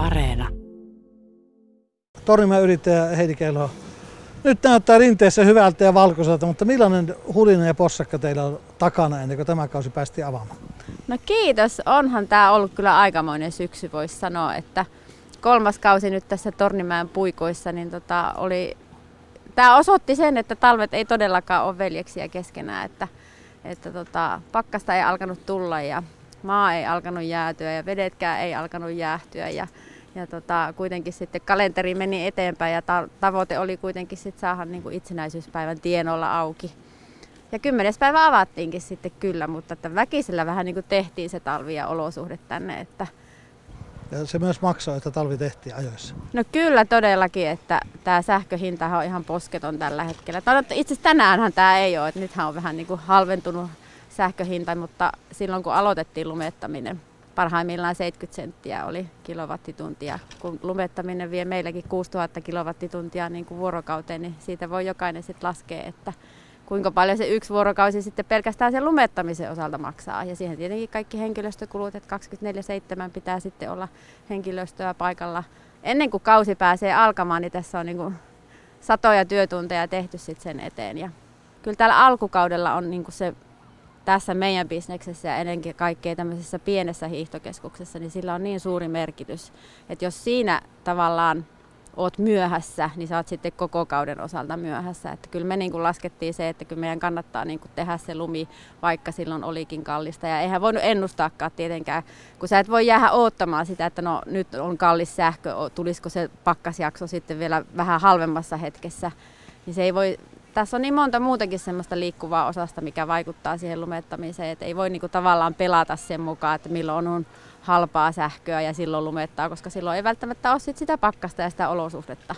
Areena. Torimäen yrittäjä Heidi Kelho. Nyt näyttää rinteessä hyvältä ja valkoiselta, mutta millainen hulina ja possakka teillä on takana ennen kuin tämä kausi päästiin avaamaan? No kiitos. Onhan tämä ollut kyllä aikamoinen syksy, voisi sanoa, että kolmas kausi nyt tässä Tornimäen puikoissa, niin tota, oli... Tämä osoitti sen, että talvet ei todellakaan ole veljeksiä keskenään, että, että tota, pakkasta ei alkanut tulla ja maa ei alkanut jäätyä ja vedetkään ei alkanut jäähtyä ja, ja tota, kuitenkin sitten kalenteri meni eteenpäin ja ta- tavoite oli kuitenkin sitten saada niin kuin itsenäisyyspäivän tienolla auki. Ja kymmenes päivä avattiinkin sitten kyllä, mutta että väkisellä vähän niin kuin tehtiin se talvi ja olosuhde tänne, että Ja se myös maksaa, että talvi tehtiin ajoissa. No kyllä todellakin, että tämä sähköhinta on ihan posketon tällä hetkellä. No, itse asiassa tänäänhän tämä ei ole, että nythän on vähän niin kuin halventunut sähköhinta, mutta silloin kun aloitettiin lumettaminen, parhaimmillaan 70 senttiä oli kilowattituntia. Kun lumettaminen vie meilläkin 6000 kilowattituntia niin kuin vuorokauteen, niin siitä voi jokainen sitten laskea, että kuinka paljon se yksi vuorokausi sitten pelkästään sen lumettamisen osalta maksaa. Ja siihen tietenkin kaikki henkilöstökulut, että 24-7 pitää sitten olla henkilöstöä paikalla. Ennen kuin kausi pääsee alkamaan, niin tässä on niin kuin satoja työtunteja tehty sitten sen eteen. Ja kyllä täällä alkukaudella on niin kuin se tässä meidän bisneksessä ja ennenkin kaikkea tämmöisessä pienessä hiihtokeskuksessa, niin sillä on niin suuri merkitys, että jos siinä tavallaan oot myöhässä, niin sä oot sitten koko kauden osalta myöhässä. Että kyllä me niin kuin laskettiin se, että kyllä meidän kannattaa niin kuin tehdä se lumi, vaikka silloin olikin kallista. Ja eihän voinut ennustaakaan tietenkään, kun sä et voi jäädä odottamaan sitä, että no nyt on kallis sähkö, tulisiko se pakkasjakso sitten vielä vähän halvemmassa hetkessä. Niin se ei voi, tässä on niin monta muutakin semmoista liikkuvaa osasta, mikä vaikuttaa siihen lumettamiseen, että ei voi niin kuin tavallaan pelata sen mukaan, että milloin on halpaa sähköä ja silloin lumettaa, koska silloin ei välttämättä ole sit sitä pakkasta ja sitä olosuhdetta.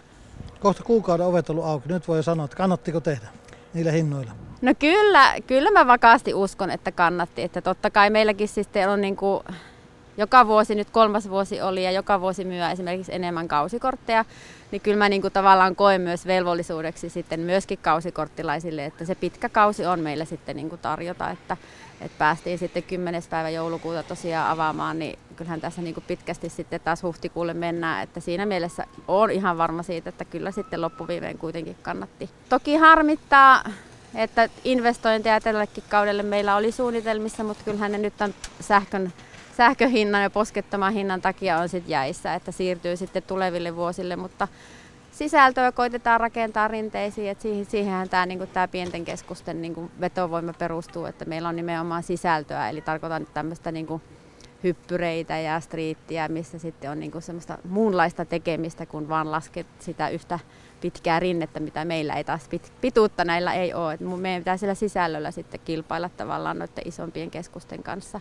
Kohta kuukauden ovet ollut auki. Nyt voi jo sanoa, että kannattiko tehdä niillä hinnoilla. No kyllä, kyllä mä vakaasti uskon, että kannatti. Että totta kai meilläkin siis on niin kuin, joka vuosi, nyt kolmas vuosi oli ja joka vuosi myy esimerkiksi enemmän kausikortteja, niin kyllä mä niin kuin tavallaan koen myös velvollisuudeksi sitten myöskin kausikorttilaisille, että se pitkä kausi on meillä sitten niin kuin tarjota, että, että päästiin sitten 10. päivä joulukuuta tosiaan avaamaan, niin kyllähän tässä niin kuin pitkästi sitten taas huhtikuulle mennään, että siinä mielessä on ihan varma siitä, että kyllä sitten loppuviimeen kuitenkin kannatti. Toki harmittaa, että investointeja tällekin kaudelle meillä oli suunnitelmissa, mutta kyllähän ne nyt on sähkön sähköhinnan ja poskettoman hinnan takia on sitten jäissä, että siirtyy sitten tuleville vuosille, mutta sisältöä koitetaan rakentaa rinteisiin, että siihen, siihenhän tämä niinku, tää pienten keskusten niinku, vetovoima perustuu, että meillä on nimenomaan sisältöä, eli tarkoitan tämmöistä niinku, hyppyreitä ja striittiä, missä sitten on niinku semmoista muunlaista tekemistä, kun vaan lasket sitä yhtä pitkää rinnettä, mitä meillä ei taas pit, pituutta näillä ei ole. Et meidän pitää sillä sisällöllä sitten kilpailla tavallaan noiden isompien keskusten kanssa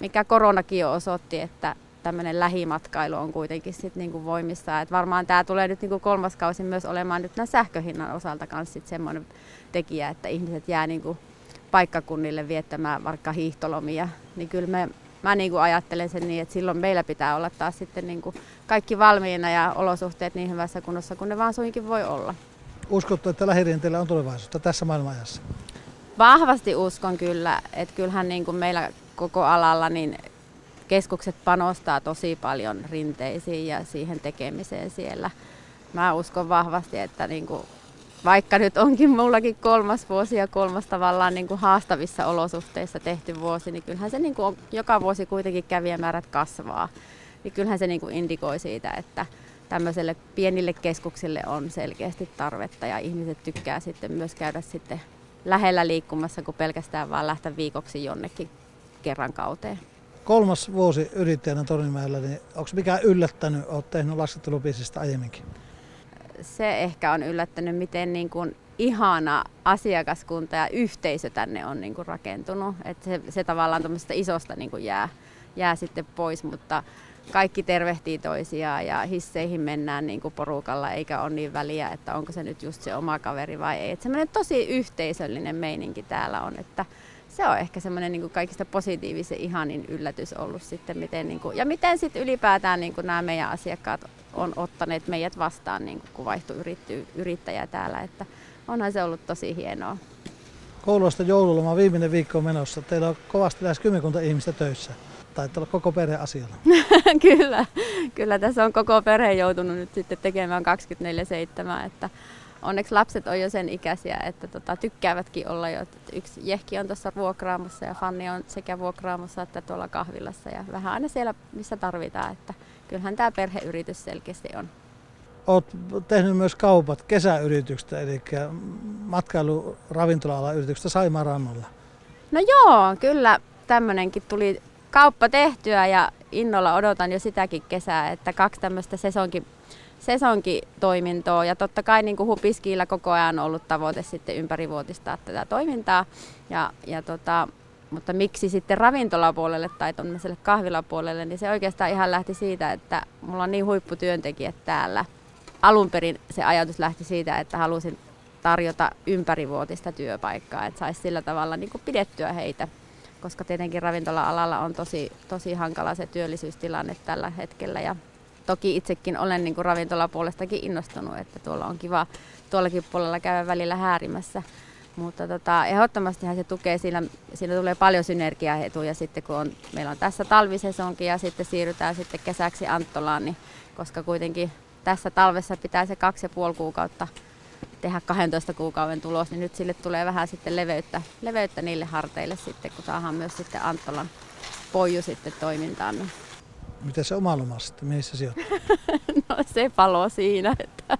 mikä koronakin jo osoitti, että tämmöinen lähimatkailu on kuitenkin sit niinku voimissaan. Et varmaan tämä tulee nyt niinku kolmas kausi myös olemaan nyt nämä sähköhinnan osalta kanssa semmoinen tekijä, että ihmiset jää niinku paikkakunnille viettämään vaikka hiihtolomia. Niin kyllä me, mä niinku ajattelen sen niin, että silloin meillä pitää olla taas sitten niinku kaikki valmiina ja olosuhteet niin hyvässä kunnossa kuin ne vaan suinkin voi olla. Uskottu, että lähirinteillä on tulevaisuutta tässä maailmanajassa? Vahvasti uskon kyllä, että kyllähän niin kuin meillä koko alalla niin keskukset panostaa tosi paljon rinteisiin ja siihen tekemiseen siellä. Mä uskon vahvasti, että niin kuin, vaikka nyt onkin mullakin kolmas vuosi ja kolmas tavallaan niin kuin haastavissa olosuhteissa tehty vuosi, niin kyllähän se niin kuin on, joka vuosi kuitenkin kävijämäärät kasvaa. Niin kyllähän se niin kuin indikoi siitä, että tämmöiselle pienille keskuksille on selkeästi tarvetta ja ihmiset tykkää sitten myös käydä sitten lähellä liikkumassa, kuin pelkästään vaan lähteä viikoksi jonnekin kerran kauteen. Kolmas vuosi yrittäjänä Tornimäellä, niin onko mikä yllättänyt, olet tehnyt laskettelubisista aiemminkin? Se ehkä on yllättänyt, miten niin kuin ihana asiakaskunta ja yhteisö tänne on niin kuin rakentunut. Et se, se tavallaan isosta niin kuin jää, jää sitten pois, mutta kaikki tervehtii toisiaan ja hisseihin mennään niin kuin porukalla, eikä ole niin väliä, että onko se nyt just se oma kaveri vai ei. Semmoinen tosi yhteisöllinen meininki täällä on, että se on ehkä semmoinen niin kaikista positiivisen ihanin yllätys ollut sitten, miten, niin kuin, ja miten sitten ylipäätään niin kuin nämä meidän asiakkaat on ottaneet meidät vastaan, niin kuin, kun vaihtui yrittäjä täällä, että onhan se ollut tosi hienoa. Koulusta joululoma viimeinen viikko on menossa. Teillä on kovasti lähes kymmenkunta ihmistä töissä. taitaa olla koko perhe asialla. kyllä, kyllä tässä on koko perhe joutunut nyt sitten tekemään 24-7, että onneksi lapset on jo sen ikäisiä, että tota, tykkäävätkin olla jo. Yksi Jehki on tuossa vuokraamossa ja Fanni on sekä vuokraamossa että tuolla kahvilassa ja vähän aina siellä, missä tarvitaan. Että kyllähän tämä perheyritys selkeästi on. Olet tehnyt myös kaupat kesäyrityksestä, eli matkailu ravintola yrityksestä Saimaan rannalla. No joo, kyllä tämmöinenkin tuli kauppa tehtyä ja innolla odotan jo sitäkin kesää, että kaksi tämmöistä sesonkin sesonkitoimintoa ja totta kai niin kuin Hupiskiillä koko ajan on ollut tavoite sitten ympärivuotistaa tätä toimintaa. Ja, ja tota, mutta miksi sitten ravintolapuolelle tai tuollaiselle kahvilapuolelle, niin se oikeastaan ihan lähti siitä, että mulla on niin huipputyöntekijät täällä. Alun perin se ajatus lähti siitä, että halusin tarjota ympärivuotista työpaikkaa, että saisi sillä tavalla niin kuin pidettyä heitä, koska tietenkin ravintola-alalla on tosi, tosi hankala se työllisyystilanne tällä hetkellä ja toki itsekin olen niin kuin ravintolapuolestakin innostunut, että tuolla on kiva tuollakin puolella käydä välillä häärimässä. Mutta tota, ehdottomastihan se tukee, siinä, siinä tulee paljon synergiaetuja sitten kun on, meillä on tässä talvisesonkin ja sitten siirrytään sitten kesäksi Anttolaan, niin, koska kuitenkin tässä talvessa pitää se kaksi ja puoli kuukautta tehdä 12 kuukauden tulos, niin nyt sille tulee vähän sitten leveyttä, leveyttä niille harteille sitten, kun saadaan myös sitten Anttolan poju sitten toimintaan. Niin Miten se oma loma sitten, mihin se sijoittuu? no se palo siinä, että